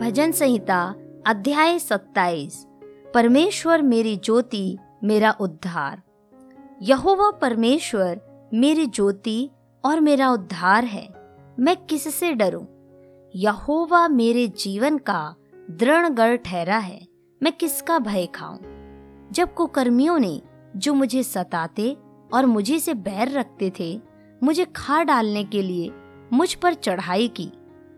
भजन संहिता, अध्याय सत्ताईस परमेश्वर मेरी ज्योति, मेरा उद्धार यहोवा परमेश्वर, मेरी ज्योति और मेरा उद्धार है मैं किससे डरूं? यहोवा मेरे जीवन का दृढ़ गढ़ ठहरा है मैं किसका भय खाऊं? जब कुकर्मियों ने जो मुझे सताते और मुझे से बैर रखते थे, मुझे खा डालने के लिए मुझ पर चढ़ाई की,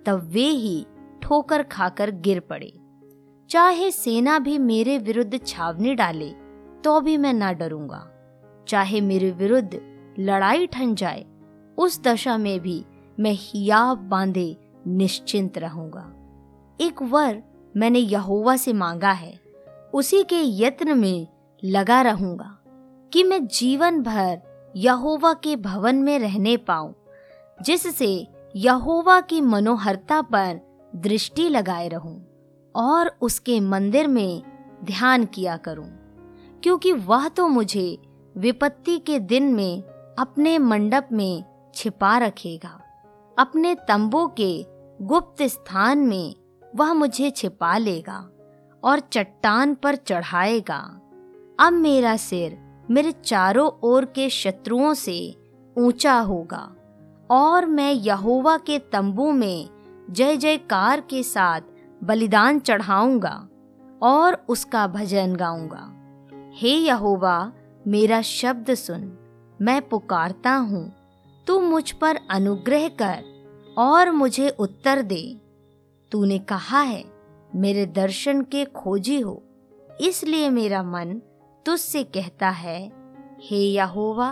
तब वे ही ठोकर खाकर गिर पड़े। चाहे सेना भी मेरे विरुद्ध छावनी डाले तो भी मैं ना डरूँगा। चाहे मेरे विरुद्ध लड़ाई ठन जाए, उस दशा में भी मैं हियाब बांधे निश्चिंत रहूँगा। एक वर मैंने यहोवा से मांगा है, उसी के यत्न में लगा रहूँगा कि मैं जीवन भर यहोवा के भवन में रहने पाऊँ, जिससे यहोवा की मनोहरता पर दृष्टि लगाए रहूँ और उसके मंदिर में ध्यान किया करूँ, क्योंकि वह तो मुझे विपत्ति के दिन में अपने मंडप में छिपा रखेगा। अपने तंबू के गुप्त स्थान में वह मुझे छिपा लेगा और चट्टान पर चढ़ाएगा। अब मेरा सिर मेरे चारों ओर के शत्रुओं से ऊँचा होगा और मैं यहोवा के तंबू में जय जयकार के साथ बलिदान चढ़ाऊँगा और उसका भजन गाऊँगा। हे यहोवा, मेरा शब्द सुन, मैं पुकारता हूँ। तू मुझ पर अनुग्रह कर और मुझे उत्तर दे। तूने कहा है, मेरे दर्शन के खोजी हो, इसलिए मेरा मन तुझसे कहता है, हे यहोवा,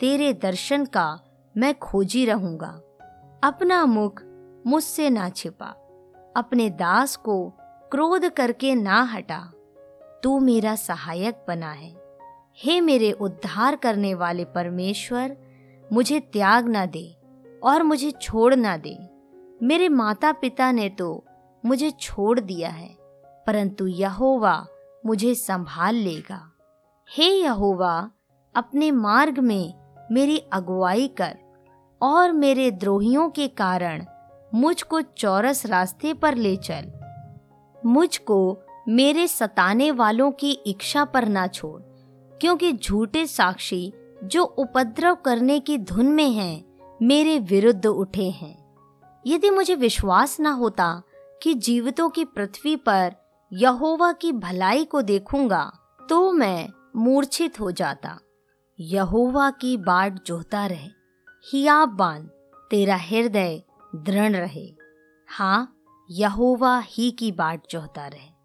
तेरे दर्शन का मैं खोजी रहूँगा। अपना मुख मुझसे ना छिपा, अपने दास को क्रोध करके ना हटा। तू मेरा सहायक बना है। हे मेरे उद्धार करने वाले परमेश्वर, मुझे त्याग ना दे और मुझे छोड़ ना दे। मेरे माता पिता ने तो मुझे छोड़ दिया है, परंतु यहोवा मुझे संभाल लेगा। हे यहोवा, अपने मार्ग में मेरी अगुवाई कर और मेरे द्रोहियों के कारण मुझको चौरस रास्ते पर ले चल। मुझको मेरे सताने वालों की इच्छा पर ना छोड़, क्योंकि झूठे साक्षी जो उपद्रव करने की धुन में हैं, मेरे विरुद्ध उठे हैं। यदि मुझे विश्वास ना होता कि जीवितों की पृथ्वी पर यहोवा की भलाई को देखूँगा तो मैं मूर्छित हो जाता। यहोवा की बाट जोहता रहे। हियाब बाँध तेरा हृदय दृढ़ रहे। हाँ यहोवा ही की बाट जोहता रहे।